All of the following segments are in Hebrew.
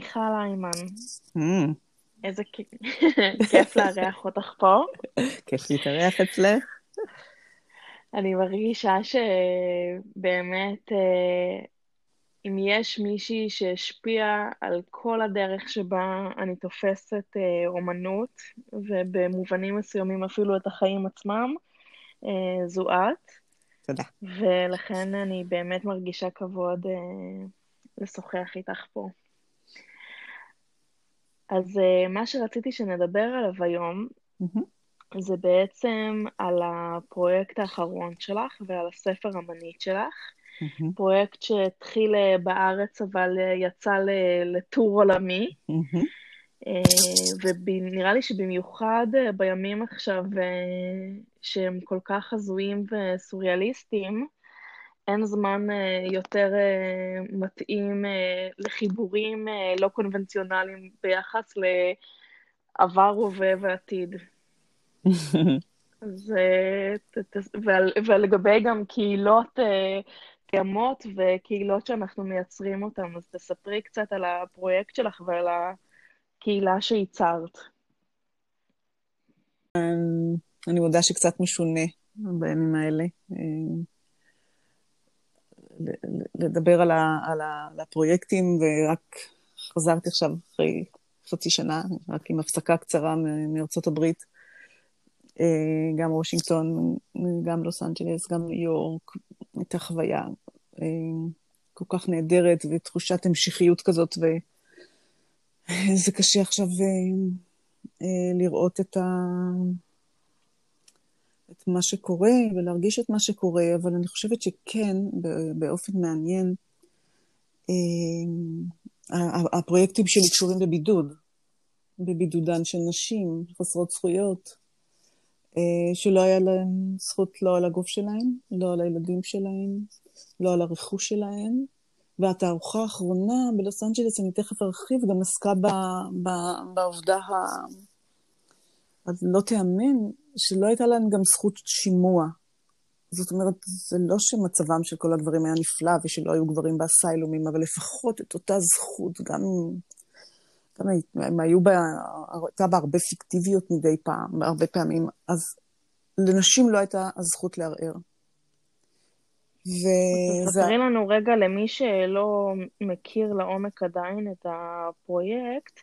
מיכל איימן. Mm. איזה כיף לארח אותך פה. כיף להתארח אצלך. אני מרגישה שבאמת, אה, אם יש מישהי שהשפיעה על כל הדרך שבה אני תופסת אה, אומנות, ובמובנים מסוימים אפילו את החיים עצמם, אה, זו את. תודה. ולכן אני באמת מרגישה כבוד לשוחח איתך פה. אז uh, מה שרציתי שנדבר עליו היום, mm-hmm. זה בעצם על הפרויקט האחרון שלך ועל הספר המנית שלך. Mm-hmm. פרויקט שהתחיל uh, בארץ, אבל uh, יצא לטור עולמי. Mm-hmm. ונראה לי שבמיוחד בימים עכשיו, שהם כל כך הזויים וסוריאליסטיים, אין זמן אה, יותר אה, מתאים אה, לחיבורים לא קונבנציונליים ביחס לעבר, הווה ועתיד. אז, ולגבי גם קהילות קיימות וקהילות שאנחנו מייצרים אותן, אז תספרי קצת על הפרויקט שלך ועל הקהילה שייצרת. אני מודה שקצת משונה בימים האלה. לדבר על, ה, על, ה, על הפרויקטים, ורק חזרתי עכשיו אחרי חצי שנה, רק עם הפסקה קצרה מארצות הברית. אה, גם וושינגטון, גם לוס אנג'לס, גם ניו יורק, הייתה חוויה אה, כל כך נהדרת ותחושת המשכיות כזאת, וזה קשה עכשיו אה, לראות את ה... את מה שקורה ולהרגיש את מה שקורה, אבל אני חושבת שכן, באופן מעניין, אה, הפרויקטים שלי קשורים בבידוד, בבידודן של נשים חסרות זכויות, אה, שלא היה להן זכות לא על הגוף שלהן, לא על הילדים שלהן, לא על הרכוש שלהן. והתערוכה האחרונה בלוס אנג'לס, אני תכף ארחיב, גם עסקה בעובדה ה... אז לא תיאמן שלא הייתה להם גם זכות שימוע. זאת אומרת, זה לא שמצבם של כל הגברים היה נפלא ושלא היו גברים באסיילומים, אבל לפחות את אותה זכות, גם גם הם היו בה, הייתה בה הרבה פיקטיביות מדי פעם, הרבה פעמים, אז לנשים לא הייתה הזכות לערער. וזה... תספרי לנו רגע למי שלא מכיר לעומק עדיין את הפרויקט.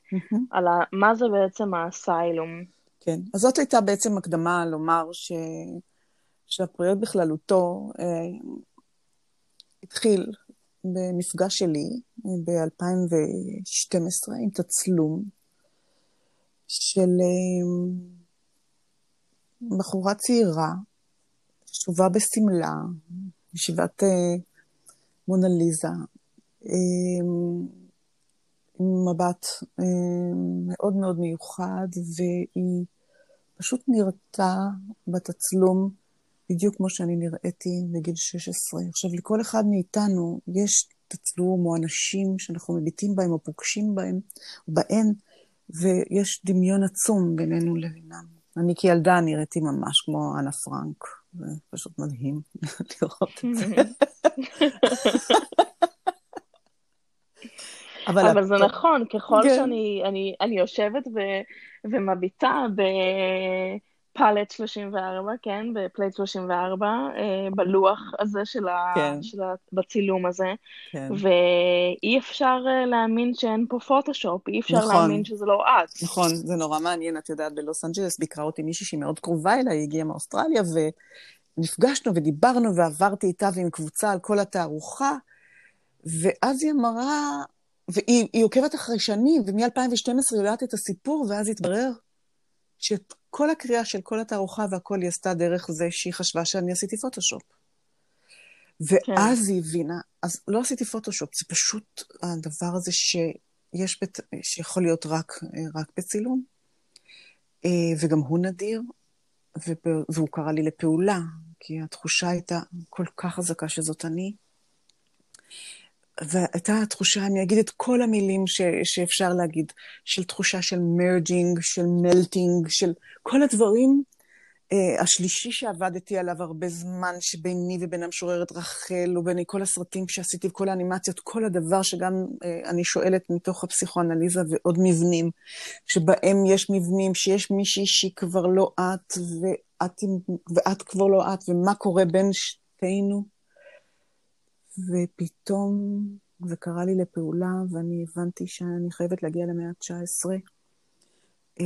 על ה... מה זה בעצם האסיילום. כן, אז זאת הייתה בעצם הקדמה לומר ש... שהפרויקט בכללותו אה, התחיל במפגש שלי אה, ב-2012 עם תצלום של אה, בחורה צעירה, שובה בשמלה, ישיבת אה, מונליזה, אה, עם מבט אה, מאוד מאוד מיוחד, והיא פשוט נראתה בתצלום בדיוק כמו שאני נראיתי בגיל 16. עכשיו, לכל אחד מאיתנו יש תצלום או אנשים שאנחנו מביטים בהם או פוגשים בהם, בהן, ויש דמיון עצום בינינו לבינם. אני כילדה נראיתי ממש כמו אנה פרנק, זה פשוט מדהים לראות את זה. אבל, אבל זה נכון, ככל כן. שאני אני, אני יושבת ו, ומביטה ב plate 34, כן, ב plate 34, אה, בלוח הזה של ה, כן. של ה, בצילום הזה, כן. ואי אפשר אה, להאמין שאין פה פוטושופ, אי אפשר נכון. להאמין שזה לא את. נכון, זה נורא מעניין, את יודעת, בלוס אנג'לס ביקרה אותי מישהי שהיא מאוד קרובה אליי, היא הגיעה מאוסטרליה, ונפגשנו ודיברנו ועברתי איתה ועם קבוצה על כל התערוכה, ואז היא אמרה, והיא עוקבת אחרי שנים, ומ-2012 היא יודעת את הסיפור, ואז התברר שאת כל הקריאה של כל התערוכה והכל היא עשתה דרך זה שהיא חשבה שאני עשיתי פוטושופ. ואז כן. היא הבינה, אז לא עשיתי פוטושופ, זה פשוט הדבר הזה שיש, בת, שיכול להיות רק, רק בצילום, אה, וגם הוא נדיר, והוא קרא לי לפעולה, כי התחושה הייתה כל כך חזקה שזאת אני. והייתה תחושה, אני אגיד את כל המילים ש, שאפשר להגיד, של תחושה של מרג'ינג, של מלטינג, של כל הדברים Uh, השלישי שעבדתי עליו הרבה זמן, שביני ובין המשוררת רחל, ובין כל הסרטים שעשיתי, כל האנימציות, כל הדבר שגם uh, אני שואלת מתוך הפסיכואנליזה ועוד מבנים, שבהם יש מבנים שיש מישהי שהיא כבר לא את, ואת, ואת כבר לא את, ומה קורה בין שתינו. ופתאום זה קרה לי לפעולה, ואני הבנתי שאני חייבת להגיע למאה ה-19 אה,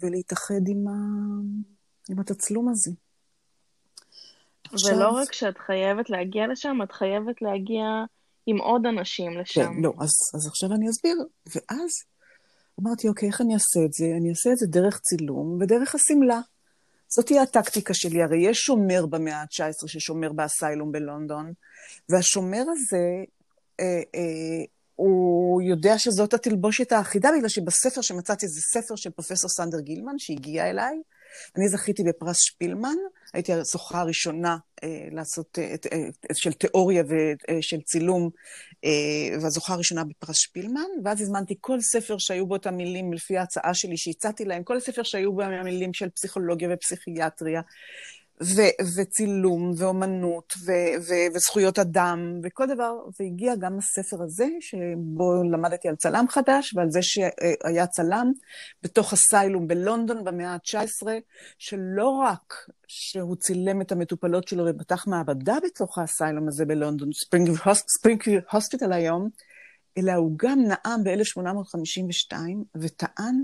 ולהתאחד עם, ה... עם התצלום הזה. עכשיו... ולא רק שאת חייבת להגיע לשם, את חייבת להגיע עם עוד אנשים לשם. כן, לא, אז, אז עכשיו אני אסביר. ואז אמרתי, אוקיי, איך אני אעשה את זה? אני אעשה את זה דרך צילום ודרך השמלה. זאת תהיה הטקטיקה שלי. הרי יש שומר במאה ה-19 ששומר באסיילום בלונדון, והשומר הזה, אה, אה, הוא יודע שזאת התלבושת האחידה, בגלל שבספר שמצאתי, זה ספר של פרופסור סנדר גילמן, שהגיע אליי. אני זכיתי בפרס שפילמן, הייתי הזוכה הראשונה אה, לעשות, אה, את, אה, של תיאוריה ושל אה, צילום, אה, והזוכה הראשונה בפרס שפילמן, ואז הזמנתי כל ספר שהיו בו את המילים, לפי ההצעה שלי שהצעתי להם, כל ספר שהיו בו המילים של פסיכולוגיה ופסיכיאטריה, ו- וצילום, ואומנות, ו- ו- וזכויות אדם, וכל דבר, והגיע גם הספר הזה, שבו למדתי על צלם חדש, ועל זה שהיה צלם בתוך הסיילום בלונדון במאה ה-19, שלא רק שהוא צילם את המטופלות שלו ופתח מעבדה בתוך הסיילום הזה בלונדון, ספרינגפילד הוספיטל היום, אלא הוא גם נאם ב-1852 וטען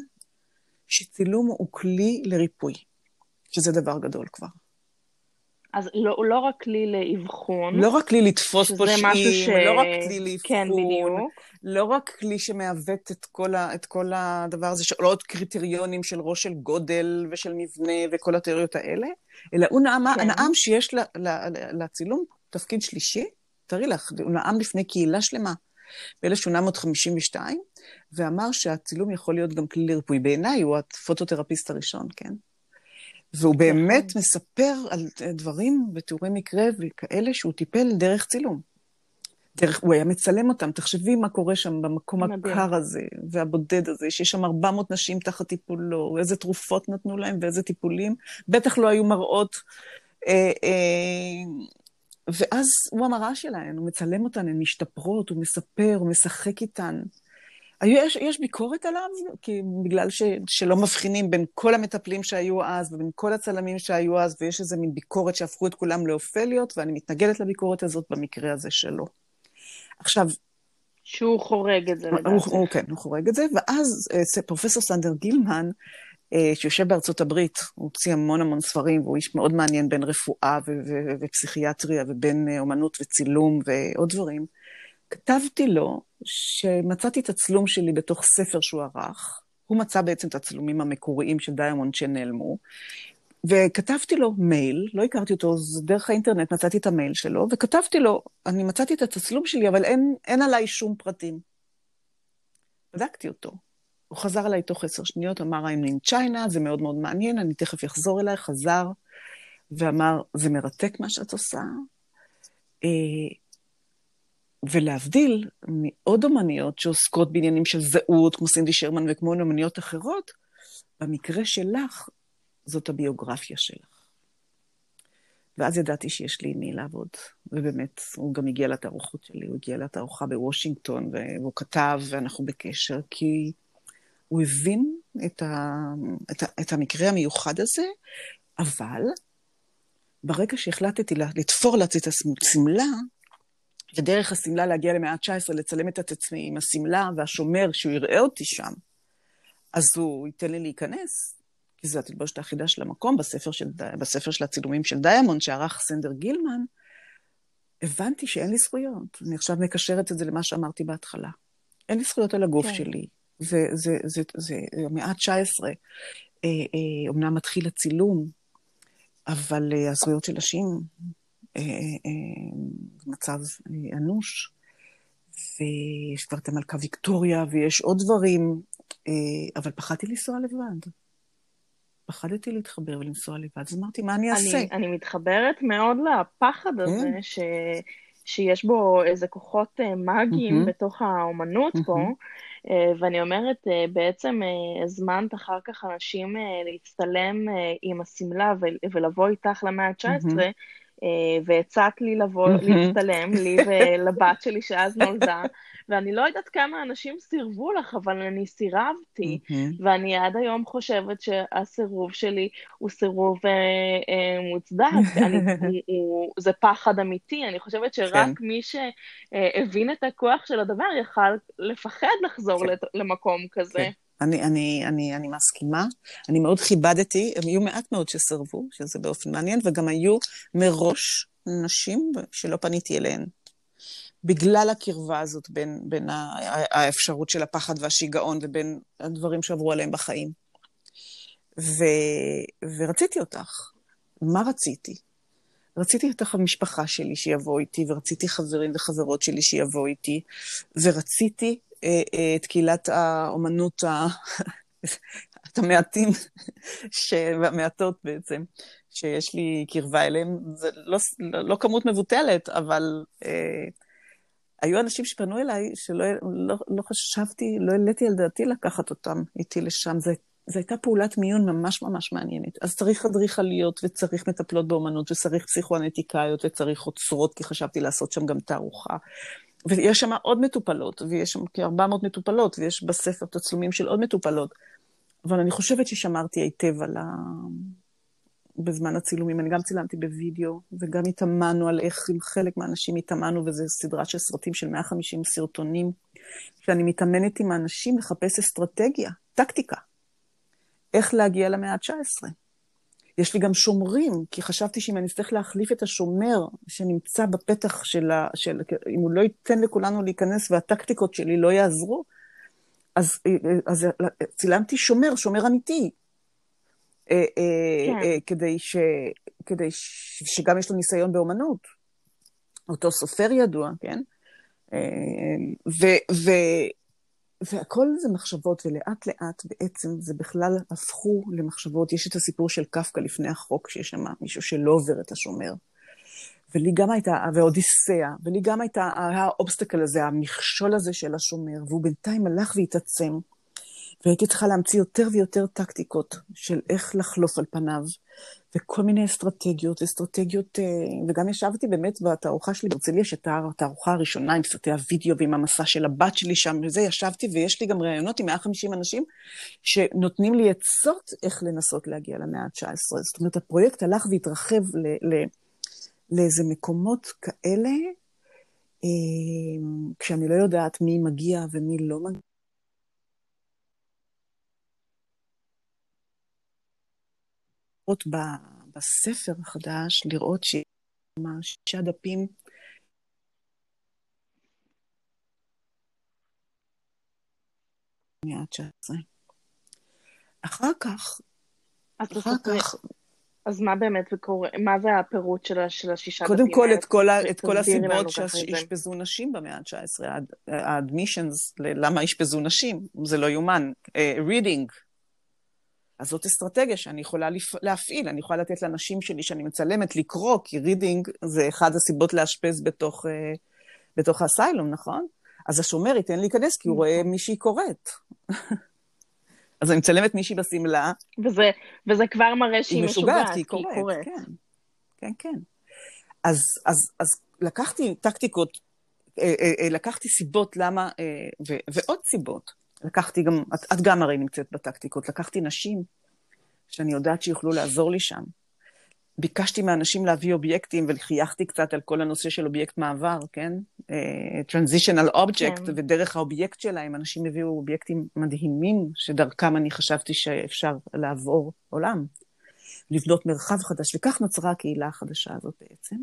שצילום הוא כלי לריפוי, שזה דבר גדול כבר. אז לא, לא רק כלי לאבחון. לא רק כלי לתפוס פושעים, ש... לא רק כלי לאבחון. כן, בדיוק. לא רק כלי שמעוות את כל, ה, את כל הדבר הזה, לא עוד קריטריונים של ראש של גודל ושל מבנה וכל התיאוריות האלה, אלא הוא נאם, כן. נאם שיש ל, ל, ל, לצילום תפקיד שלישי. תארי לך, הוא נאם בפני קהילה שלמה ב-1852, ואמר שהצילום יכול להיות גם כלי לריפוי. בעיניי הוא הפוטותרפיסט הראשון, כן? והוא באמת נכון. מספר על דברים ותיאורי מקרה וכאלה שהוא טיפל דרך צילום. דרך, הוא היה מצלם אותם, תחשבי מה קורה שם במקום מדהים. הקר הזה והבודד הזה, שיש שם 400 נשים תחת טיפולו, איזה תרופות נתנו להם ואיזה טיפולים. בטח לא היו מראות. אה, אה, ואז הוא המראה שלהן, הוא מצלם אותן, הן משתפרות, הוא מספר, הוא משחק איתן. יש, יש ביקורת עליו, כי בגלל ש, שלא מבחינים בין כל המטפלים שהיו אז ובין כל הצלמים שהיו אז, ויש איזה מין ביקורת שהפכו את כולם לאופליות, ואני מתנגדת לביקורת הזאת במקרה הזה שלו. עכשיו... שהוא חורג את זה, לדעתי. הוא, הוא, כן, הוא חורג את זה, ואז אה, פרופסור סנדר גילמן, אה, שיושב בארצות הברית, הוא הוציא המון המון ספרים, והוא איש מאוד מעניין בין רפואה ו- ו- ופסיכיאטריה ובין אה, אומנות וצילום ועוד דברים. כתבתי לו שמצאתי את הצילום שלי בתוך ספר שהוא ערך. הוא מצא בעצם את הצילומים המקוריים של דיימונד שנעלמו, וכתבתי לו מייל, לא הכרתי אותו, אז דרך האינטרנט מצאתי את המייל שלו, וכתבתי לו, אני מצאתי את הצילום שלי, אבל אין, אין עליי שום פרטים. בדקתי אותו. הוא חזר אליי תוך עשר שניות, אמר, I'm in China, זה מאוד מאוד מעניין, אני תכף אחזור אליי, חזר, ואמר, זה מרתק מה שאת עושה. ולהבדיל מעוד אומניות שעוסקות בעניינים של זהות, כמו סינדי שרמן וכמו אומניות אחרות, במקרה שלך, זאת הביוגרפיה שלך. ואז ידעתי שיש לי עם מי לעבוד, ובאמת, הוא גם הגיע לתערוכות שלי, הוא הגיע לתערוכה בוושינגטון, והוא כתב, ואנחנו בקשר, כי הוא הבין את, ה, את, ה, את המקרה המיוחד הזה, אבל ברגע שהחלטתי לתפור לעצמי את השמלה, ודרך השמלה להגיע למאה ה-19, לצלם את עצמי עם השמלה והשומר, שהוא יראה אותי שם, אז הוא ייתן לי להיכנס, כי זו התלבושת האחידה של המקום, בספר של, בספר של הצילומים של דיימונד, שערך סנדר גילמן, הבנתי שאין לי זכויות. אני עכשיו מקשרת את זה למה שאמרתי בהתחלה. אין לי זכויות על הגוף כן. שלי. זה, זה, זה, זה, זה המאה ה-19. אומנם אה, אה, מתחיל הצילום, אבל אה, הזכויות של נשים במצב אנוש, ויש כבר את המלכה ויקטוריה, ויש עוד דברים, אבל פחדתי לנסוע לבד. פחדתי להתחבר ולנסוע לבד, אז אמרתי, מה אני אעשה? אני, אני מתחברת מאוד לפחד הזה, כן. ש, שיש בו איזה כוחות מאגיים mm-hmm. בתוך האומנות mm-hmm. פה. ואני אומרת, בעצם הזמנת אחר כך אנשים להצטלם עם השמלה ולבוא איתך למאה ה-19, mm-hmm. והצעת לי לבוא. להצטלם, לי ולבת שלי שאז נולדה, ואני לא יודעת כמה אנשים סירבו לך, אבל אני סירבתי. ואני עד היום חושבת שהסירוב שלי הוא סירוב אה, אה, מוצדק, אני, הוא, הוא, זה פחד אמיתי, אני חושבת שרק כן. מי שהבין את הכוח של הדבר יכל לפחד לחזור כן. למקום כזה. כן. אני, אני, אני, אני מסכימה. אני מאוד כיבדתי, הם היו מעט מאוד שסרבו, שזה באופן מעניין, וגם היו מראש נשים שלא פניתי אליהן. בגלל הקרבה הזאת בין, בין האפשרות של הפחד והשיגעון ובין הדברים שעברו עליהם בחיים. ו, ורציתי אותך. מה רציתי? רציתי אותך המשפחה שלי שיבוא איתי, ורציתי חברים וחברות שלי שיבוא איתי, ורציתי אה, אה, את קהילת האומנות, ה... את המעטים, ש... והמעטות בעצם, שיש לי קרבה אליהם. זה לא, לא כמות מבוטלת, אבל אה, היו אנשים שפנו אליי שלא לא, לא חשבתי, לא העליתי על דעתי לקחת אותם איתי לשם. זו הייתה פעולת מיון ממש ממש מעניינת. אז צריך אדריכליות, וצריך מטפלות באומנות, וצריך פסיכואנטיקאיות, וצריך אוצרות, כי חשבתי לעשות שם גם תערוכה. ויש שם עוד מטופלות, ויש שם כ-400 מטופלות, ויש בספר תצלומים של עוד מטופלות. אבל אני חושבת ששמרתי היטב על ה... בזמן הצילומים. אני גם צילמתי בווידאו, וגם התאמנו על איך עם חלק מהאנשים התאמנו, וזו סדרה של סרטים של 150 סרטונים, שאני מתאמנת עם האנשים לחפש אסטרטגיה, טקטיקה, איך להגיע למאה ה-19. יש לי גם שומרים, כי חשבתי שאם אני אצטרך להחליף את השומר שנמצא בפתח של ה... של... אם הוא לא ייתן לכולנו להיכנס והטקטיקות שלי לא יעזרו, אז, אז צילמתי שומר, שומר אמיתי, אה, אה, כן. אה, כדי, ש, כדי ש, שגם יש לו ניסיון באומנות. אותו סופר ידוע, כן? ו, ו, והכל זה מחשבות, ולאט לאט בעצם זה בכלל הפכו למחשבות. יש את הסיפור של קפקא לפני החוק, שיש שם מישהו שלא עובר את השומר. ולי גם הייתה, ואודיסאה, ולי גם הייתה ה obstacle הזה, המכשול הזה של השומר, והוא בינתיים הלך והתעצם. והייתי צריכה להמציא יותר ויותר טקטיקות של איך לחלוף על פניו, וכל מיני אסטרטגיות, אסטרטגיות, אה, וגם ישבתי באמת בתערוכה שלי בהרצליה, שהייתה התערוכה הראשונה עם סרטי הוידאו ועם המסע של הבת שלי שם, וזה, ישבתי, ויש לי גם ראיונות עם 150 אנשים שנותנים לי עצות איך לנסות להגיע למאה ה-19. זאת אומרת, הפרויקט הלך והתרחב ל- ל- לאיזה מקומות כאלה, אה, כשאני לא יודעת מי מגיע ומי לא מגיע. לראות בספר החדש, לראות שישה דפים מאה ה-19. אחר כך, אחר כך... אז מה באמת קורה, מה זה הפירוט של, של השישה דפים? קודם כל, את כל, ה, את כל הסיבות שאשפזו נשים במאה ה-19, ה-admissions, למה אשפזו נשים, זה לא יאומן. reading, אה, אז זאת אסטרטגיה שאני יכולה להפעיל, אני יכולה לתת לאנשים שלי שאני מצלמת לקרוא, כי reading זה אחד הסיבות לאשפז בתוך, אה, בתוך ה asylum, נכון? אז השומר ייתן להיכנס כי הוא רואה נכון. מישהי קוראת. אז אני מצלמת מישהי בשמלה. וזה, וזה כבר מראה שהיא משוגעת, כי היא קוראת. קוראת. כן, כן, כן. אז, אז, אז לקחתי טקטיקות, אה, אה, לקחתי סיבות למה, ו, ועוד סיבות. לקחתי גם, את, את גם הרי נמצאת בטקטיקות, לקחתי נשים שאני יודעת שיוכלו לעזור לי שם. ביקשתי מאנשים להביא אובייקטים וחייכתי קצת על כל הנושא של אובייקט מעבר, כן? אה, אובייקט, כן. ודרך האובייקט שלהם אנשים הביאו אובייקטים מדהימים, שדרכם אני חשבתי שאפשר לעבור עולם, לבנות מרחב חדש, וכך נוצרה הקהילה החדשה הזאת בעצם.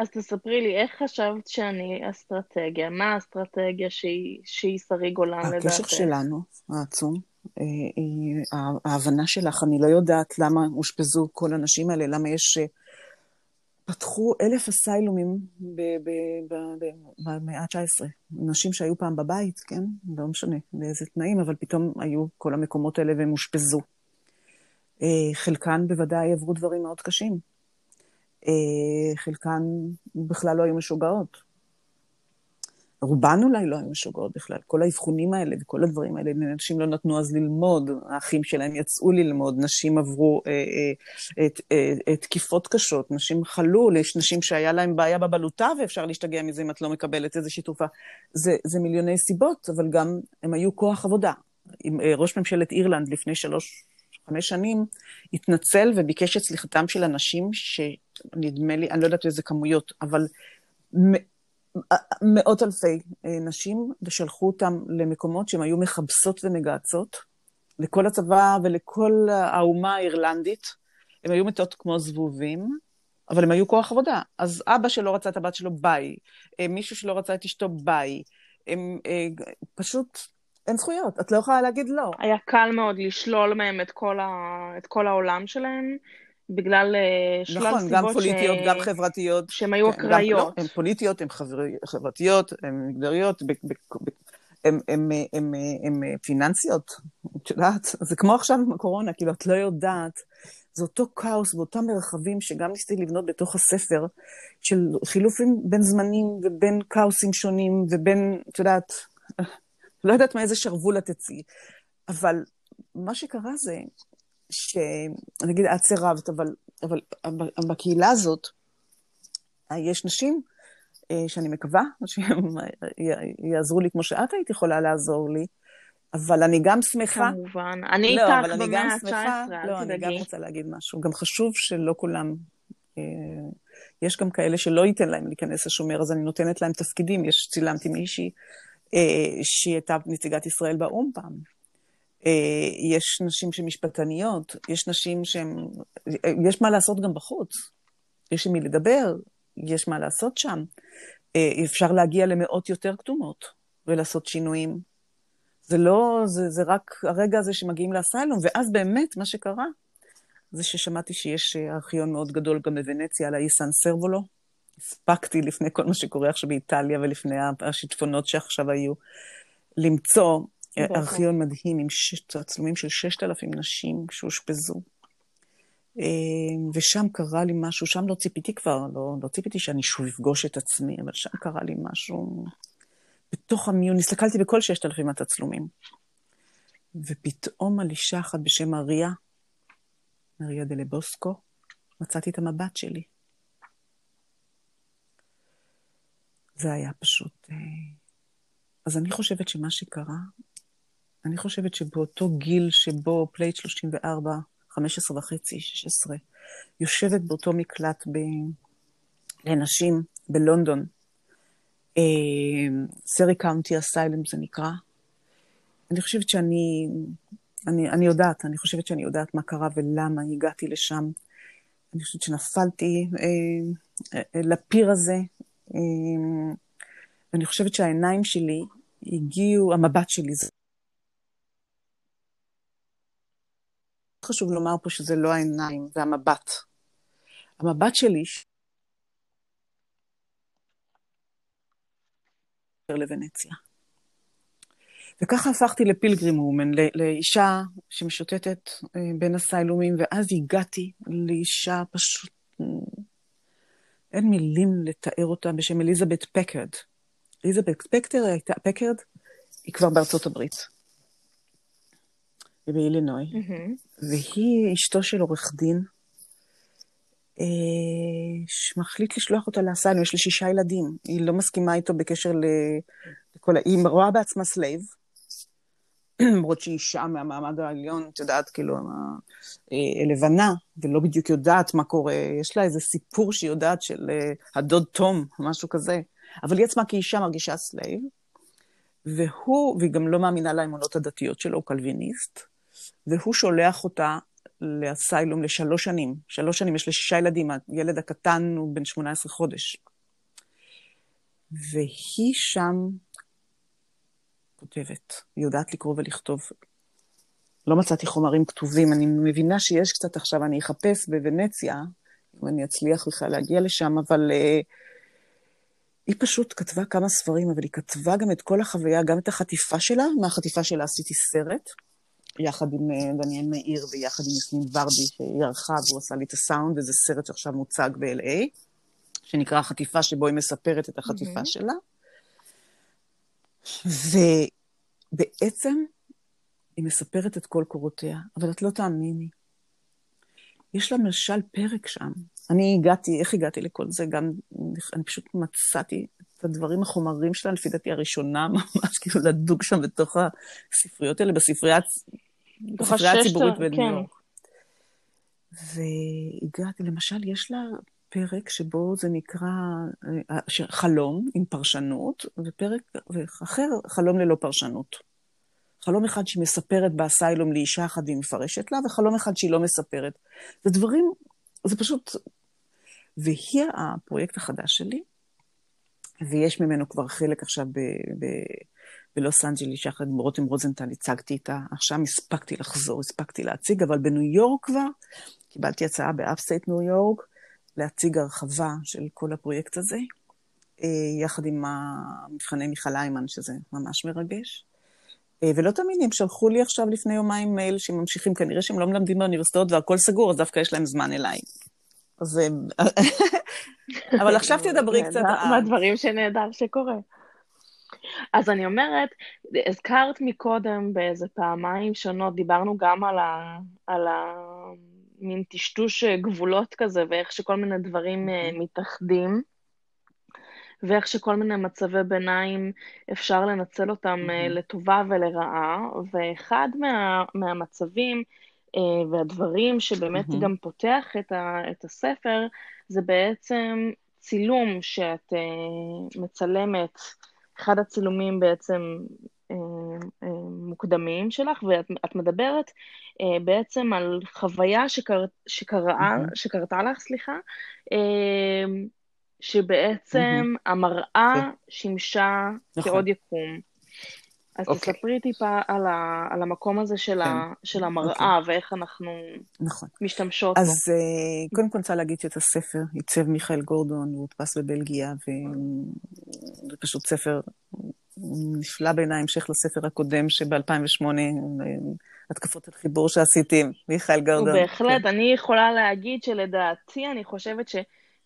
אז תספרי לי, איך חשבת שאני אסטרטגיה? מה האסטרטגיה שהיא, שהיא שרי גולן לדעתך? הקשר שלנו, העצום, אה, אה, ההבנה שלך, אני לא יודעת למה אושפזו כל הנשים האלה, למה יש... אה, פתחו אלף אסיילומים במאה ה-19. נשים שהיו פעם בבית, כן? לא משנה באיזה תנאים, אבל פתאום היו כל המקומות האלה והם אושפזו. חלקן בוודאי עברו דברים מאוד קשים. חלקן בכלל לא היו משוגעות. רובן אולי לא היו משוגעות בכלל. כל האבחונים האלה וכל הדברים האלה, נשים לא נתנו אז ללמוד, האחים שלהם יצאו ללמוד, נשים עברו אה, אה, אה, תקיפות קשות, נשים חלו, יש נשים שהיה להם בעיה בבלוטה ואפשר להשתגע מזה אם את לא מקבלת איזושהי תרופה. זה, זה מיליוני סיבות, אבל גם הם היו כוח עבודה. עם, אה, ראש ממשלת אירלנד לפני שלוש, חמש שנים, התנצל וביקש את סליחתם של אנשים שנדמה לי, אני לא יודעת איזה כמויות, אבל מאות אלפי אה, נשים, ושלחו אותם למקומות שהן היו מכבסות ומגהצות, לכל הצבא ולכל האומה האירלנדית. הם היו מתות כמו זבובים, אבל הם היו כוח עבודה. אז אבא שלא רצה את הבת שלו, ביי. אה, מישהו שלא רצה את אשתו, ביי. הם אה, פשוט, אין זכויות, את לא יכולה להגיד לא. היה קל מאוד לשלול מהם את כל, ה... את כל העולם שלהם, בגלל אה, שלל נכון, סיבות נכון, גם פוליטיות, ש... גם חברתיות. שהן היו כן, אקראיות. לא, הן פוליטיות, הן חברתיות, הן מגדריות, הן פיננסיות, את יודעת? זה כמו עכשיו עם הקורונה, כאילו, את לא יודעת. זה אותו כאוס באותם מרחבים שגם ניסיתי לבנות בתוך הספר, של חילופים בין זמנים ובין כאוסים שונים ובין, את יודעת, לא יודעת מאיזה שרוול את תצאי, אבל מה שקרה זה שנגיד את סירבת, אבל, אבל בקהילה הזאת יש נשים אה, שאני מקווה שהם יעזרו לי כמו שאת היית יכולה לעזור לי, אבל אני גם שמחה... כמובן. אני לא, איתך במאה ה-19, אל תדאגי. לא, אני גם רוצה להגיד משהו. גם חשוב שלא כולם... אה, יש גם כאלה שלא ייתן להם להיכנס לשומר, אז אני נותנת להם תפקידים. יש, צילמתי מישהי אה, שהיא הייתה נציגת ישראל באו"ם פעם. אה, יש נשים שהן משפטניות, יש נשים שהן... יש מה לעשות גם בחוץ. יש עם מי לדבר, יש מה לעשות שם. אה, אפשר להגיע למאות יותר כתומות ולעשות שינויים. זה לא, זה, זה רק הרגע הזה שמגיעים לאסיילום, ואז באמת מה שקרה זה ששמעתי שיש ארכיון מאוד גדול גם בוונציה על האי סן סרבולו. הספקתי לפני כל מה שקורה עכשיו באיטליה ולפני השיטפונות שעכשיו היו, למצוא ארכיון מדהים עם תצלומים של ששת אלפים נשים שאושפזו. אה, ושם קרה לי משהו, שם לא ציפיתי כבר, לא, לא ציפיתי שאני שוב אפגוש את עצמי, אבל שם קרה לי משהו בתוך המיון, הסתכלתי בכל ששת אלפים התצלומים. ופתאום על אישה אחת בשם אריה, אריה דלבוסקו, מצאתי את המבט שלי. זה היה פשוט... אה, אז אני חושבת שמה שקרה אני חושבת שבאותו גיל שבו plate 34, 15 וחצי, 16, יושבת באותו מקלט ב... לנשים בלונדון, סרי קאונטי אסיילם זה נקרא, אני חושבת שאני, אני, אני יודעת, אני חושבת שאני יודעת מה קרה ולמה הגעתי לשם. אני חושבת שנפלתי אה, אה, לפיר הזה, אה, ואני חושבת שהעיניים שלי הגיעו, המבט שלי, זה חשוב לומר פה שזה לא העיניים, זה המבט. המבט שלי לוונציה. וככה הפכתי לפילגרים וומן, לאישה שמשוטטת אה, בין הסיילומים, ואז הגעתי לאישה פשוט, אין מילים לתאר אותה, בשם אליזבת פקרד. אליזבת פקטר הייתה, פקרד, היא כבר בארצות הברית. באילינוי, mm-hmm. והיא אשתו של עורך דין, אה, שמחליט לשלוח אותה ל asylum, יש לה שישה ילדים, היא לא מסכימה איתו בקשר לכל ה... היא רואה בעצמה slave, למרות שהיא אישה מהמעמד העליון, את יודעת, כאילו, אה, לבנה, ולא בדיוק יודעת מה קורה, יש לה איזה סיפור שהיא יודעת של אה, הדוד תום, משהו כזה, אבל היא עצמה כאישה מרגישה slave, והוא, והיא גם לא מאמינה לאמונות הדתיות שלו, הוא קלוויניסט, והוא שולח אותה לאסיילום לשלוש שנים. שלוש שנים, יש לה שישה ילדים, הילד הקטן הוא בן 18 חודש. והיא שם כותבת, היא יודעת לקרוא ולכתוב. לא מצאתי חומרים כתובים, אני מבינה שיש קצת עכשיו, אני אחפש בוונציה, אם אני אצליח בכלל להגיע לשם, אבל uh, היא פשוט כתבה כמה ספרים, אבל היא כתבה גם את כל החוויה, גם את החטיפה שלה, מהחטיפה שלה עשיתי סרט. יחד עם אה, דניאל מאיר ויחד עם יסמין ורדי, שהיא ערכה והוא עשה לי את הסאונד, וזה סרט שעכשיו מוצג ב-LA, שנקרא החטיפה, שבו היא מספרת את החטיפה mm-hmm. שלה. ובעצם היא מספרת את כל קורותיה, אבל את לא תאמיני. יש לה למשל פרק שם. אני הגעתי, איך הגעתי לכל זה? גם, אני פשוט מצאתי את הדברים, החומרים שלה, לפי דעתי הראשונה, ממש כאילו לדוג שם בתוך הספריות האלה, בספרייה, בספרייה הציבורית בניו כן. יורק. והגעתי, למשל, יש לה פרק שבו זה נקרא אה, חלום עם פרשנות, ופרק אחר, חלום ללא פרשנות. חלום אחד שהיא מספרת באסיילום לאישה אחת והיא מפרשת לה, וחלום אחד שהיא לא מספרת. זה דברים, זה פשוט... והיא הפרויקט החדש שלי, ויש ממנו כבר חלק עכשיו. ב... בלוס אנג'ליס, יחד עם רותם רוזנטל, הצגתי איתה. עכשיו הספקתי לחזור, הספקתי להציג, אבל בניו יורק כבר, קיבלתי הצעה ב upstate ניו יורק, להציג הרחבה של כל הפרויקט הזה, אה, יחד עם המבחני מיכל היימן, שזה ממש מרגש. אה, ולא תאמיני, הם שלחו לי עכשיו לפני יומיים מייל שהם ממשיכים, כנראה שהם לא מלמדים באוניברסיטאות והכל סגור, אז דווקא יש להם זמן אליי. אז... אה, אבל עכשיו תדברי קצת... מהדברים שנהדר שקורה. אז אני אומרת, הזכרת מקודם באיזה פעמיים שונות, דיברנו גם על ה... על. מין טשטוש גבולות כזה, ואיך שכל מיני דברים mm-hmm. מתאחדים. ואיך שכל מיני מצבי ביניים אפשר לנצל אותם mm-hmm. לטובה ולרעה, ואחד מה, מהמצבים והדברים שבאמת mm-hmm. גם פותח את, ה, את הספר, זה בעצם צילום שאת מצלמת, אחד הצילומים בעצם מוקדמים שלך, ואת מדברת uh, בעצם על חוויה שקר, שקרה, mm-hmm. שקרתה לך, סליחה, שבעצם. המראה. שימשה נכון. כעוד יקום. אז okay. אוקיי. תספרי טיפה על, ה, על המקום הזה של, כן. ה, של המראה, okay. אוקיי. ואיך אנחנו נכון. משתמשות אז, בו. אז uh, קודם כל אני רוצה להגיד שאת הספר עיצב מיכאל גורדון, הוא הודפס בבלגיה, וזה פשוט ספר נפלא בעיניי, המשך לספר הקודם שב-2008, התקפות על חיבור שעשיתי עם מיכאל גורדון. הוא בהחלט, כן. אני יכולה להגיד שלדעתי, אני חושבת ש...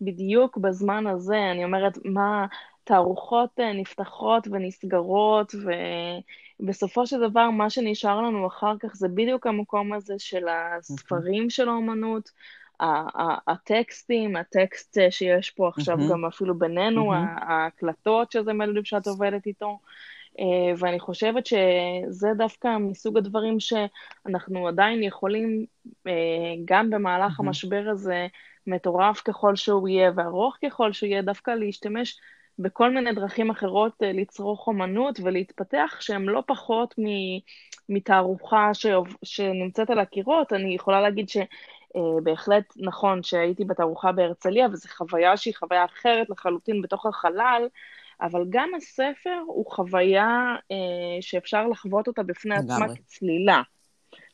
בדיוק בזמן הזה, אני אומרת, מה, תערוכות אה, נפתחות ונסגרות, ובסופו של דבר מה שנשאר לנו אחר כך זה בדיוק המקום הזה של הספרים של האומנות, הטקסטים, הטקסט אה, שיש פה עכשיו גם אפילו בינינו, ההקלטות שזה מלודים שאת עובדת איתו. אה, ואני חושבת שזה דווקא מסוג הדברים שאנחנו עדיין יכולים, גם במהלך המשבר הזה, מטורף ככל שהוא יהיה וארוך ככל שהוא יהיה, דווקא להשתמש בכל מיני דרכים אחרות אה, לצרוך אומנות ולהתפתח, שהן לא פחות מתערוכה ש... שנמצאת על הקירות. אני יכולה להגיד שבהחלט אה, נכון שהייתי בתערוכה בהרצליה, וזו חוויה שהיא חוויה אחרת לחלוטין בתוך החלל, אבל גם הספר הוא חוויה אה, שאפשר לחוות אותה בפני עצמה כצלילה.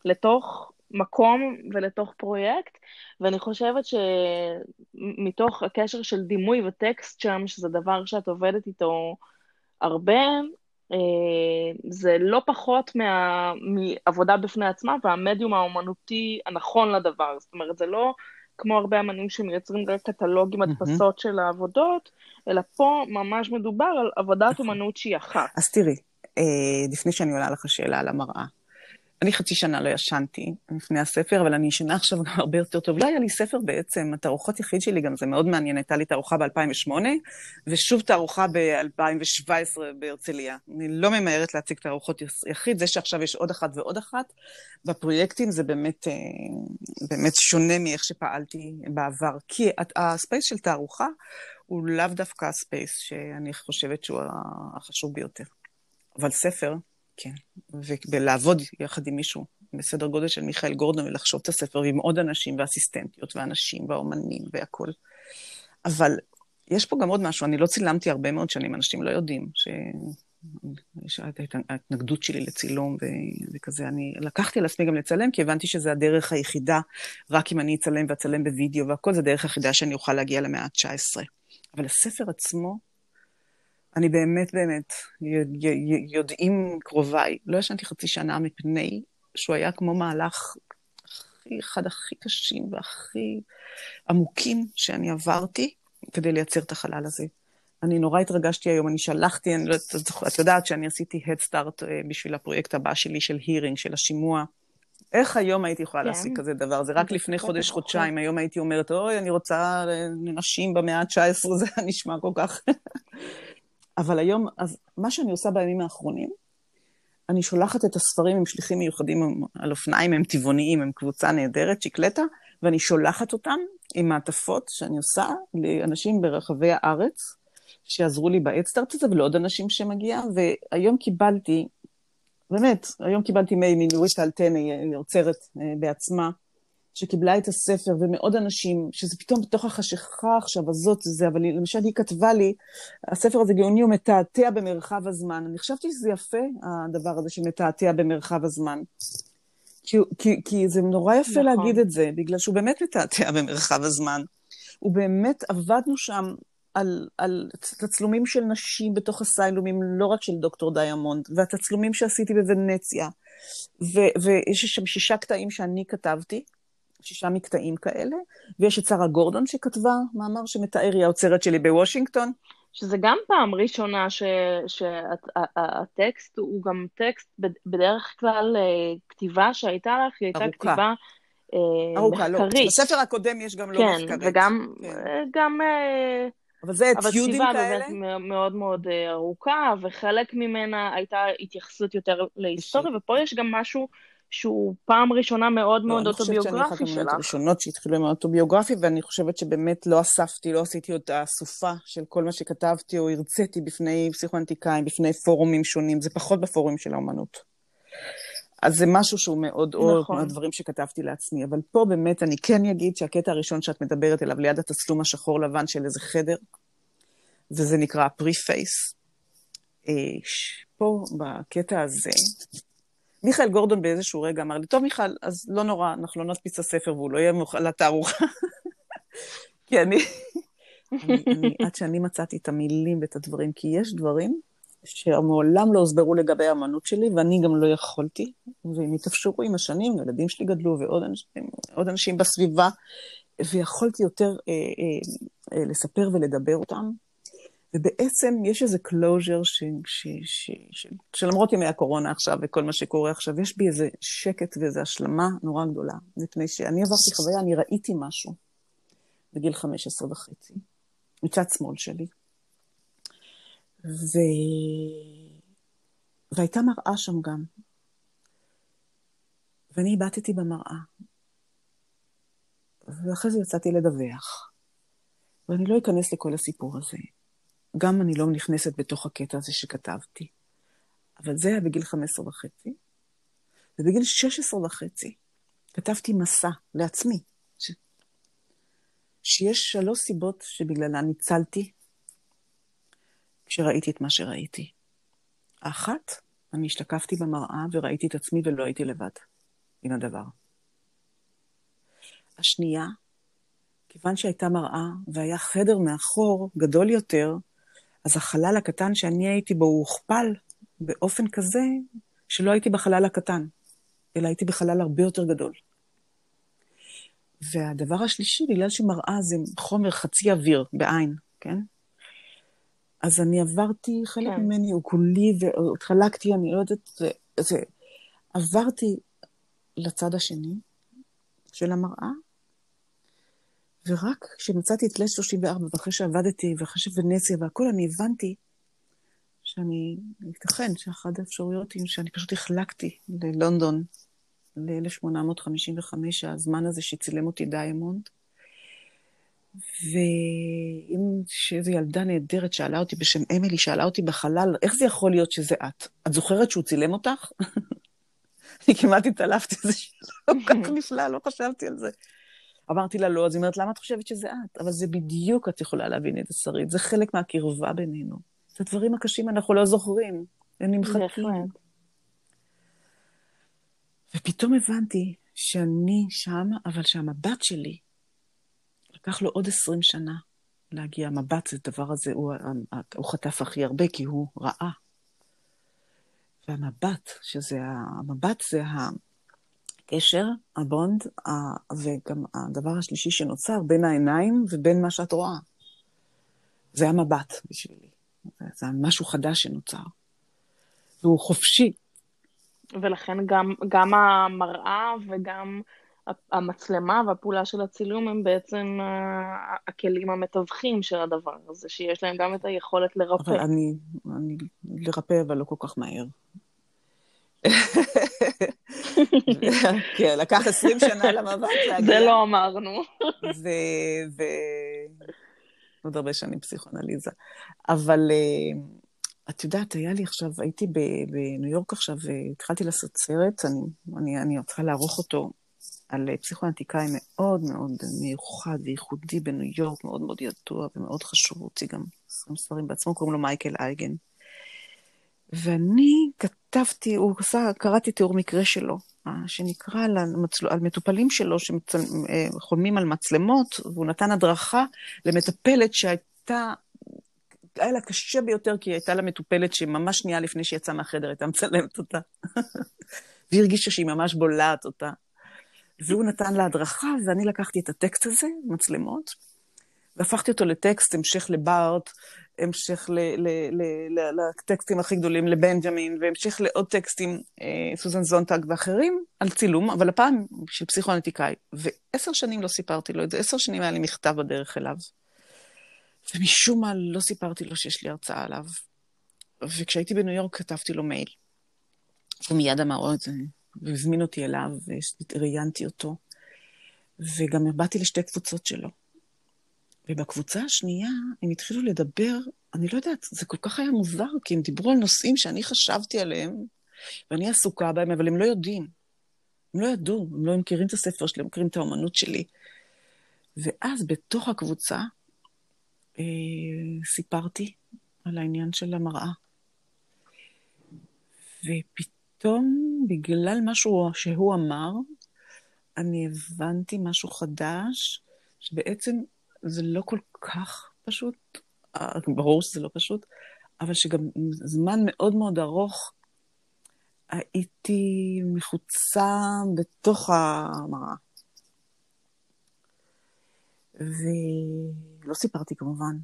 לתוך מקום ולתוך פרויקט, ואני חושבת שמתוך הקשר של דימוי וטקסט שם, שזה דבר שאת עובדת איתו הרבה, זה לא פחות מה, מעבודה בפני עצמה, והמדיום האומנותי הנכון לדבר. זאת אומרת, זה לא כמו הרבה אמנים שמייצרים רק קטלוגים, הדפסות mm-hmm. של העבודות, אלא פה ממש מדובר על עבודת אומנות שהיא אחת. אז תראי, אה, לפני שאני עולה לך שאלה על המראה, אני חצי שנה לא ישנתי לפני הספר, אבל אני ישנה עכשיו גם הרבה יותר טוב. לא היה לי ספר בעצם, התערוכות יחיד שלי גם, זה מאוד מעניין, הייתה לי תערוכה ב-2008, ושוב תערוכה ב-2017 בהרצליה. אני לא ממהרת להציג תערוכות יחיד, זה שעכשיו יש עוד אחת ועוד אחת. בפרויקטים זה באמת, אה, באמת שונה מאיך שפעלתי בעבר, כי הספייס של תערוכה הוא לאו דווקא הספייס שאני חושבת שהוא החשוב ביותר. אבל ספר, כן, ולעבוד יחד עם מישהו בסדר גודל של מיכאל גורדון ולחשוב את הספר ועם עוד אנשים ואסיסטנטיות ואנשים והאומנים והכול. אבל יש פה גם עוד משהו, אני לא צילמתי הרבה מאוד שנים, אנשים לא יודעים שיש את ההתנגדות שלי לצילום ו- וכזה. אני לקחתי על עצמי גם לצלם, כי הבנתי שזו הדרך היחידה, רק אם אני אצלם ואצלם בווידאו והכל, זו הדרך היחידה שאני אוכל להגיע למאה ה-19. אבל הספר עצמו, אני באמת, באמת, יודעים קרוביי, לא ישנתי חצי שנה מפני שהוא היה כמו מהלך הכי, אחד הכי קשים והכי עמוקים שאני עברתי כדי לייצר את החלל הזה. אני נורא התרגשתי היום, אני שלחתי, אני לא יודעת, את יודעת שאני עשיתי Head Start אה, בשביל הפרויקט הבא שלי של הירינג, של השימוע. איך היום הייתי יכולה כן. להשיג כזה דבר? זה רק לפני חודש-חודשיים, היום הייתי אומרת, אוי, אני רוצה לנשים במאה ה-19, זה נשמע כל כך... אבל היום, אז מה שאני עושה בימים האחרונים, אני שולחת את הספרים עם שליחים מיוחדים על אופניים, הם טבעוניים, הם קבוצה נהדרת, צ'יקלטה, ואני שולחת אותם עם מעטפות שאני עושה לאנשים ברחבי הארץ, שעזרו לי באדסטארט הזה, ולעוד אנשים שמגיע, והיום קיבלתי, באמת, היום קיבלתי מייל מנורית אלטני, עוצרת אה, בעצמה, שקיבלה את הספר, ומאוד אנשים, שזה פתאום בתוך החשיכה עכשיו הזאת, זה, אבל למשל היא כתבה לי, הספר הזה גאוני הוא מתעתע במרחב הזמן. אני חשבתי שזה יפה, הדבר הזה שמתעתע במרחב הזמן. כי, כי, כי זה נורא יפה נכון. להגיד את זה, בגלל שהוא באמת מתעתע במרחב הזמן. ובאמת עבדנו שם על, על תצלומים של נשים בתוך הסיילומים, לא רק של דוקטור דיאמונד, והתצלומים שעשיתי בוונציה. ויש שם שישה קטעים שאני כתבתי, שישה מקטעים כאלה, ויש את שרה גורדון שכתבה מאמר שמתאר, היא האוצרת שלי בוושינגטון. שזה גם פעם ראשונה שהטקסט הוא גם טקסט, בדרך כלל אה, כתיבה שהייתה לך, היא הייתה ארוכה. כתיבה אה, ארוכה, לא. מחקרית. לא. בספר הקודם יש גם לא כן, מחקרית. וגם, כן, וגם... אבל זה אתיודים כאלה? אבל כתיבה באמת מאוד מאוד ארוכה, וחלק ממנה הייתה התייחסות יותר להיסטוריה, ופה יש גם משהו שהוא פעם ראשונה מאוד מאוד אוטוביוגרפי שלך. אני חושבת שאני אחת המאות הראשונות שהתחילו עם האוטוביוגרפי, ואני חושבת שבאמת לא אספתי, לא עשיתי עוד האסופה של כל מה שכתבתי או הרציתי בפני פסיכואנליטיקאים, בפני פורומים שונים, זה פחות בפורומים של האומנות. אז זה משהו שהוא מאוד נכון. אור מהדברים שכתבתי לעצמי. אבל פה באמת אני כן אגיד שהקטע הראשון שאת מדברת אליו, ליד התצלום השחור לבן של איזה חדר, וזה נקרא preface. אה, פה, בקטע הזה, מיכאל גורדון באיזשהו רגע אמר לי, טוב, מיכאל, אז לא נורא, אנחנו לא נדפיס את הספר והוא לא יהיה מוכן לתערוכה. כי אני, אני, אני, עד שאני מצאתי את המילים ואת הדברים, כי יש דברים שמעולם לא הוסברו לגבי האמנות שלי, ואני גם לא יכולתי, והם התאפשרו עם השנים, הילדים שלי גדלו ועוד אנשים, אנשים בסביבה, ויכולתי יותר אה, אה, אה, לספר ולדבר אותם. ובעצם יש איזה ש, שלמרות ימי הקורונה עכשיו וכל מה שקורה עכשיו, יש בי איזה שקט ואיזו השלמה נורא גדולה, מפני שאני עברתי חוויה, אני ראיתי משהו בגיל 15 וחצי, מצד שמאל שלי, ו... והייתה מראה שם גם, ואני הבטתי במראה, ואחרי זה יצאתי לדווח, ואני לא אכנס לכל הסיפור הזה. גם אני לא נכנסת בתוך הקטע הזה שכתבתי. אבל זה היה בגיל 15 וחצי. ובגיל 16 וחצי כתבתי מסע לעצמי, ש... שיש שלוש סיבות שבגללן ניצלתי כשראיתי את מה שראיתי. האחת, אני השתקפתי במראה וראיתי את עצמי ולא הייתי לבד עם הדבר. השנייה, כיוון שהייתה מראה והיה חדר מאחור גדול יותר, אז החלל הקטן שאני הייתי בו הוא הוכפל באופן כזה שלא הייתי בחלל הקטן, אלא הייתי בחלל הרבה יותר גדול. והדבר השלישי, בגלל שמראה זה חומר חצי אוויר בעין, כן? אז אני עברתי, חלק כן. ממני הוא כולי, והתחלקתי, אני לא יודעת, זה, זה, עברתי לצד השני של המראה, ורק כשמצאתי את לס 34, ואחרי שעבדתי, ואחרי שוונציה והכול, אני הבנתי שאני, ייתכן שאחת האפשרויות היא שאני פשוט החלקתי ללונדון, ל-1855, הזמן הזה שצילם אותי דיימונד. ואם שאיזו ילדה נהדרת שאלה אותי בשם אמילי, שאלה אותי בחלל, איך זה יכול להיות שזה את? את זוכרת שהוא צילם אותך? אני כמעט התעלפתי, זה כל כך נפלא, לא חשבתי על זה. אמרתי לה לא, אז היא אומרת, למה את חושבת שזה את? אבל זה בדיוק את יכולה להבין את זה, שרית, זה חלק מהקרבה בינינו. את הדברים הקשים אנחנו לא זוכרים, הם נמחקים. ופתאום הבנתי שאני שם, אבל שהמבט שלי, לקח לו עוד עשרים שנה להגיע. המבט, זה דבר הזה, הוא, הוא חטף הכי הרבה, כי הוא ראה. והמבט, שזה, המבט זה הקשר, הבונד, וגם הדבר השלישי שנוצר בין העיניים ובין מה שאת רואה. זה המבט בשבילי. זה משהו חדש שנוצר. והוא חופשי. ולכן גם, גם המראה וגם המצלמה והפעולה של הצילום הם בעצם אה, הכלים המתווכים של הדבר הזה, שיש להם גם את היכולת לרפא. אבל אני, אני לרפא, אבל לא כל כך מהר. כן, לקח עשרים שנה למבט להגיע. זה לא אמרנו. ו... עוד הרבה שנים פסיכואנליזה. אבל אה, את יודעת, היה לי עכשיו, הייתי בניו יורק עכשיו, והתחלתי לעשות סרט, אני, אני, אני צריכה לערוך אותו על אה, פסיכואנטיקאי מאוד מאוד מיוחד וייחודי בניו יורק, מאוד מאוד ידוע ומאוד חשוב, הוציא גם ספרים בעצמו, קוראים לו מייקל אייגן. ואני כתבתי, הוא עשה, קראתי תיאור מקרה שלו, אה, שנקרא על, המצל... על מטופלים שלו שחולמים על מצלמות, והוא נתן הדרכה למטפלת שהייתה, היה לה קשה ביותר, כי הייתה לה מטופלת שממש שנייה לפני שהיא יצאה מהחדר הייתה מצלמת אותה. והיא הרגישה שהיא ממש בולעת אותה. והוא נתן לה הדרכה, ואני לקחתי את הטקסט הזה, מצלמות, והפכתי אותו לטקסט, המשך לבארט, המשך לטקסטים הכי גדולים, לבנג'מין, והמשך לעוד טקסטים, אה, סוזן זונטג ואחרים, על צילום, אבל הפעם של פסיכואנטיקאי. ועשר שנים לא סיפרתי לו את זה, עשר שנים היה לי מכתב בדרך אליו. ומשום מה לא סיפרתי לו שיש לי הרצאה עליו. וכשהייתי בניו יורק כתבתי לו מייל. הוא מיד אמר את זה, והזמין אותי אליו, וראיינתי אותו. וגם באתי לשתי קבוצות שלו. ובקבוצה השנייה הם התחילו לדבר, אני לא יודעת, זה כל כך היה מוזר, כי הם דיברו על נושאים שאני חשבתי עליהם, ואני עסוקה בהם, אבל הם לא יודעים. הם לא ידעו, הם לא מכירים את הספר שלי, הם מכירים את האומנות שלי. ואז בתוך הקבוצה אה, סיפרתי על העניין של המראה. ופתאום, בגלל משהו שהוא אמר, אני הבנתי משהו חדש, שבעצם זה לא כל כך פשוט, אה, ברור שזה לא פשוט, אבל שגם זמן מאוד מאוד ארוך הייתי מחוצה בתוך המראה. ולא סיפרתי כמובן,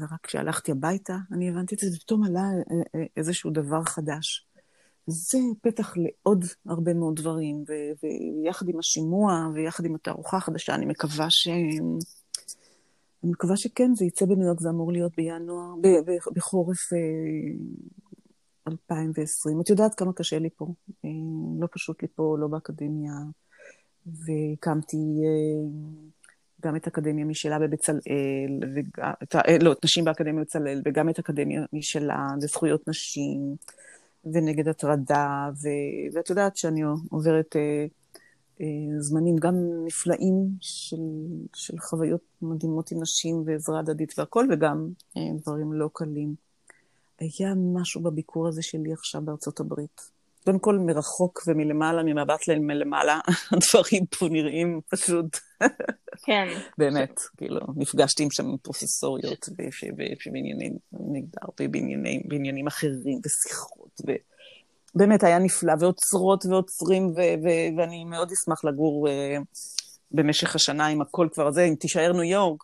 ורק כשהלכתי הביתה אני הבנתי את זה, ופתאום עלה אה, אה, איזשהו דבר חדש. זה פתח לעוד הרבה מאוד דברים, ויחד עם השימוע ויחד עם התערוכה החדשה, אני מקווה שהם... אני מקווה שכן, זה יצא בניו יורק, זה אמור להיות בינואר, בחורף 2020. אה, את יודעת כמה קשה לי פה. אה, לא פשוט לי פה, לא באקדמיה, והקמתי אה, גם את אקדמיה משלה בבצלאל, וגם, לא, את נשים באקדמיה בבצלאל, וגם את אקדמיה משלה לזכויות נשים, ונגד הטרדה, ואת יודעת שאני עוברת... אה, זמנים גם נפלאים של, של חוויות מדהימות עם נשים ועזרה הדדית והכל, וגם אה, דברים לא קלים. היה משהו בביקור הזה שלי עכשיו בארצות הברית. קודם כל, מרחוק ומלמעלה, ממבט מלמעלה, הדברים פה נראים פשוט... כן. באמת, כאילו, נפגשתי עם שם פרופסוריות בענייני מגדר ובעניינים אחרים, ושיחות, ו... באמת היה נפלא, ואוצרות ועוצרים, ו- ו- ואני מאוד אשמח לגור uh, במשך השנה עם הכל כבר זה, אם תישאר ניו יורק,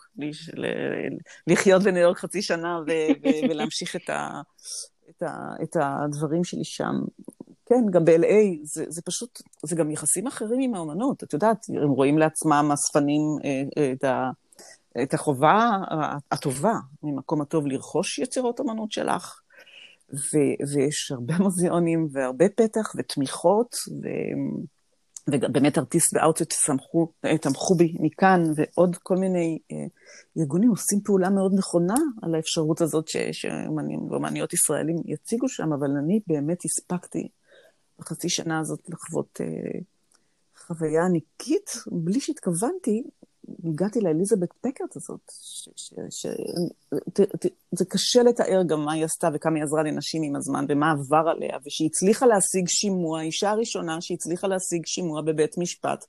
לחיות בניו יורק חצי שנה ו- ו- ולהמשיך את, ה- את, ה- את הדברים שלי שם. כן, גם ב-LA, זה, זה פשוט, זה גם יחסים אחרים עם האומנות. את יודעת, הם רואים לעצמם אספנים אה, אה, את, ה, את החובה הטובה, ממקום הטוב לרכוש יצירות אומנות שלך, ו- ויש הרבה מוזיאונים והרבה פתח ותמיכות, ו- ובאמת ארטיסט ואאוטסט תמכו בי מכאן, ועוד כל מיני אה, ארגונים עושים פעולה מאוד נכונה על האפשרות הזאת שאומנים ואומניות ישראלים יציגו שם, אבל אני באמת הספקתי בחצי שנה הזאת לחוות אה, חוויה ענקית, בלי שהתכוונתי, הגעתי לאליזבת פקרט הזאת, זה קשה לתאר גם מה היא עשתה וכמה היא עזרה לנשים עם הזמן ומה עבר עליה, ושהיא הצליחה להשיג שימוע, האישה הראשונה שהצליחה להשיג שימוע בבית משפט,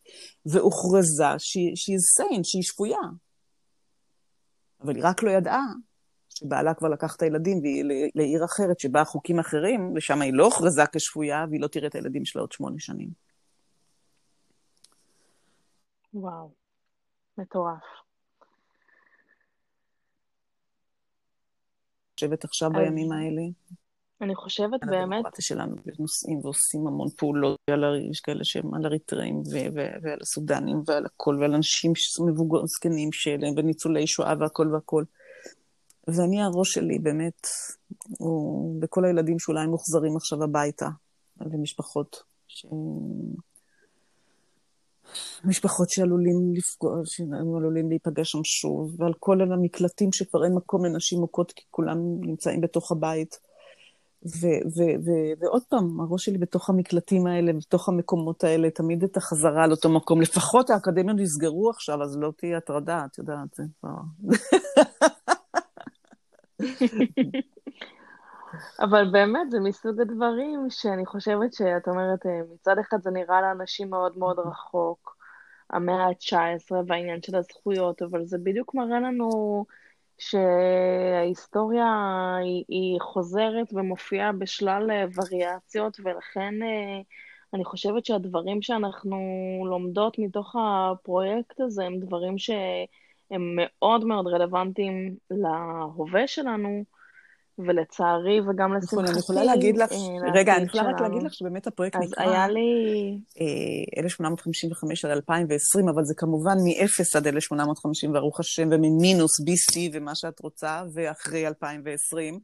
והוכרזה שהיא סיין, שהיא שפויה. אבל היא רק לא ידעה שבעלה כבר לקח את הילדים והיא לעיר אחרת שבה חוקים אחרים, ושם היא לא הוכרזה כשפויה, והיא לא תראה את הילדים שלה עוד שמונה שנים. וואו. מטורף. חושבת עכשיו בימים האלה. אני חושבת באמת... הדמוקרטיה שלנו נוסעים ועושים המון פעולות, יש כאלה שהם על אריתראים ועל הסודנים ועל הכל, ועל אנשים מבוגרים, זקנים שלהם, וניצולי שואה והכל והכל. ואני, הראש שלי באמת, הוא בכל הילדים שאולי מוחזרים עכשיו הביתה, למשפחות ש... משפחות שעלולים לפגוע, שהם עלולים להיפגש שם שוב, ועל כל המקלטים שכבר אין מקום לנשים מוכות, כי כולם נמצאים בתוך הבית. ו- ו- ו- ועוד פעם, הראש שלי בתוך המקלטים האלה, בתוך המקומות האלה, תמיד את החזרה לאותו מקום. לפחות האקדמיות נסגרו עכשיו, אז לא תהיה הטרדה, את יודעת, זה כבר... אבל באמת, זה מסוג הדברים שאני חושבת שאת אומרת, אה, מצד אחד זה נראה לאנשים מאוד מאוד רחוק, המאה ה-19 והעניין של הזכויות, אבל זה בדיוק מראה לנו שההיסטוריה היא, היא חוזרת ומופיעה בשלל אה, וריאציות, ולכן אה, אני חושבת שהדברים שאנחנו לומדות מתוך הפרויקט הזה הם דברים שהם מאוד מאוד רלוונטיים להווה שלנו. ולצערי, וגם לשמחתי... נכון, אני יכולה להגיד לך, אה, רגע, אני יכולה רק להגיד לך שבאמת הפרויקט נקרא... אז היה לי... 1855 עד 2020, אבל זה כמובן מ-0 עד 1850, ברוך השם, וממינוס BC ומה שאת רוצה, ואחרי 2020.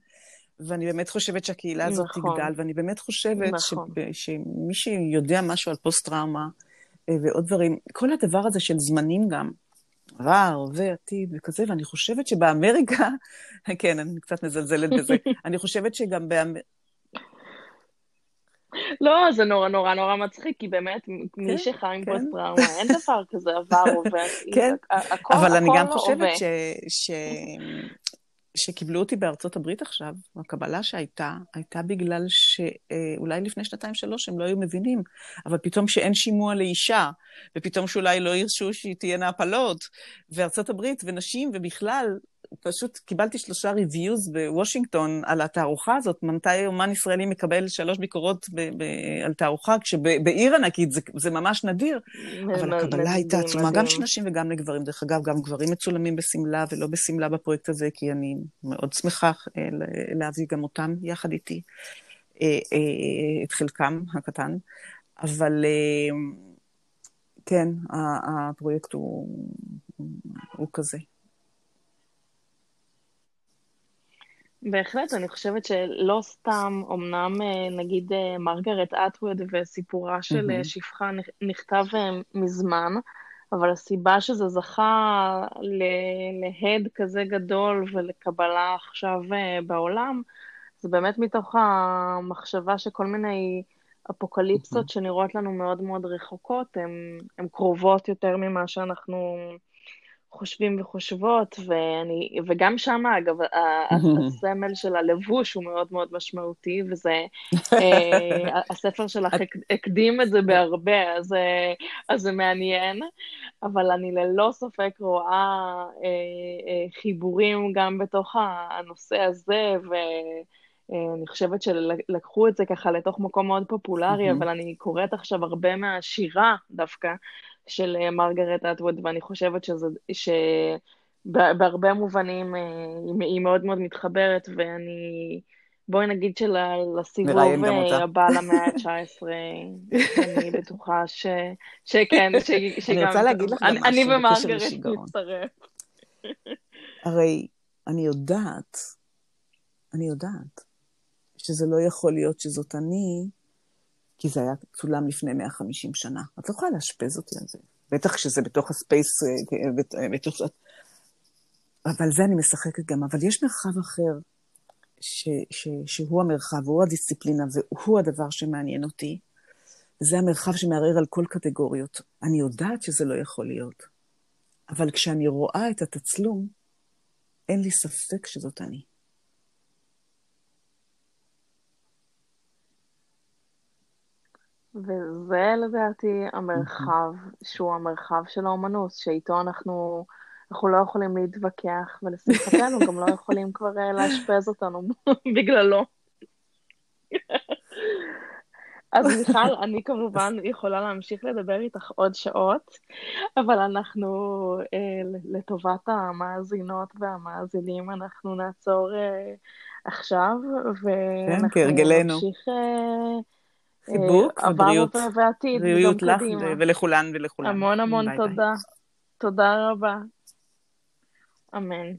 ואני באמת חושבת שהקהילה הזאת נכון. תגדל, ואני באמת חושבת נכון. שמי שיודע משהו על פוסט-טראומה אה, ועוד דברים, כל הדבר הזה של זמנים גם, עבר ועתיד וכזה, ואני חושבת שבאמריקה, כן, אני קצת מזלזלת בזה, אני חושבת שגם באמריקה... לא, זה נורא נורא נורא מצחיק, כי באמת, מי כן, שחי עם כן. פוסט-טראומה, אין דבר כזה עבר, עובר, כן, אבל אני גם חושבת שקיבלו אותי בארצות הברית עכשיו, הקבלה שהייתה, הייתה בגלל שאולי לפני שנתיים-שלוש הם לא היו מבינים, אבל פתאום שאין שימוע לאישה, ופתאום שאולי לא ירשו שתהיינה הפלות, וארצות הברית ונשים ובכלל, פשוט קיבלתי שלושה ריוויוז בוושינגטון על התערוכה הזאת, מתי אומן ישראלי מקבל שלוש ביקורות ב- ב- על תערוכה, כשבעיר ענקית זה, זה ממש נדיר, אבל הקבלה הייתה עצומה, גם של נשים וגם לגברים. דרך אגב, גם גברים מצולמים בשמלה ולא בשמלה בפרויקט הזה, כי אני מאוד שמחה אה, להביא גם אותם יחד איתי, אה, אה, את חלקם הקטן, אבל כן, הפרויקט הוא, הוא כזה. בהחלט, אני חושבת שלא סתם, אמנם אה, נגיד אה, מרגרט אטווד וסיפורה של mm-hmm. שפחה נכתב מזמן, אבל הסיבה שזה זכה להד כזה גדול ולקבלה עכשיו בעולם, זה באמת מתוך המחשבה שכל מיני אפוקליפסות mm-hmm. שנראות לנו מאוד מאוד רחוקות, הן קרובות יותר ממה שאנחנו... חושבים וחושבות, ואני, וגם שם, אגב, הסמל של הלבוש הוא מאוד מאוד משמעותי, וזה, אה, הספר שלך הקדים את זה בהרבה, אז, אה, אז זה מעניין, אבל אני ללא ספק רואה אה, חיבורים גם בתוך הנושא הזה, ו... אני חושבת שלקחו את זה ככה לתוך מקום מאוד פופולרי, אבל אני קוראת עכשיו הרבה מהשירה דווקא של אה, מרגרט אטווד, ואני חושבת שזה, שבהרבה מובנים אה, היא מאוד מאוד מתחברת, ואני, בואי נגיד שלסיבוב אה, הבא למאה ה-19, אני בטוחה ש, שכן, ש, שגם... אני רוצה להגיד לך גם משהו אני ומרגרט נצטרף. הרי אני יודעת, אני יודעת, שזה לא יכול להיות שזאת אני, כי זה היה צולם לפני 150 שנה. את לא יכולה לאשפז אותי על זה. בטח כשזה בתוך הספייס, אה, אה, בתוך... אבל זה אני משחקת גם. אבל יש מרחב אחר, ש, ש, שהוא המרחב, הוא הדיסציפלינה, והוא הדבר שמעניין אותי. זה המרחב שמערער על כל קטגוריות. אני יודעת שזה לא יכול להיות, אבל כשאני רואה את התצלום, אין לי ספק שזאת אני. וזה לדעתי המרחב שהוא המרחב של האומנות, שאיתו אנחנו, אנחנו לא יכולים להתווכח, ולשמחתנו גם לא יכולים כבר אה, לאשפז אותנו בגללו. אז מיכל, אני כמובן יכולה להמשיך לדבר איתך עוד שעות, אבל אנחנו, אה, לטובת המאזינות והמאזינים, אנחנו נעצור אה, עכשיו, ואנחנו כן, כהרגלנו. נמשיך... אה, חיבוק ובריאות. עבר ועתיד, בריאות לך ולכולן ולכולם. המון המון תודה. תודה רבה. אמן.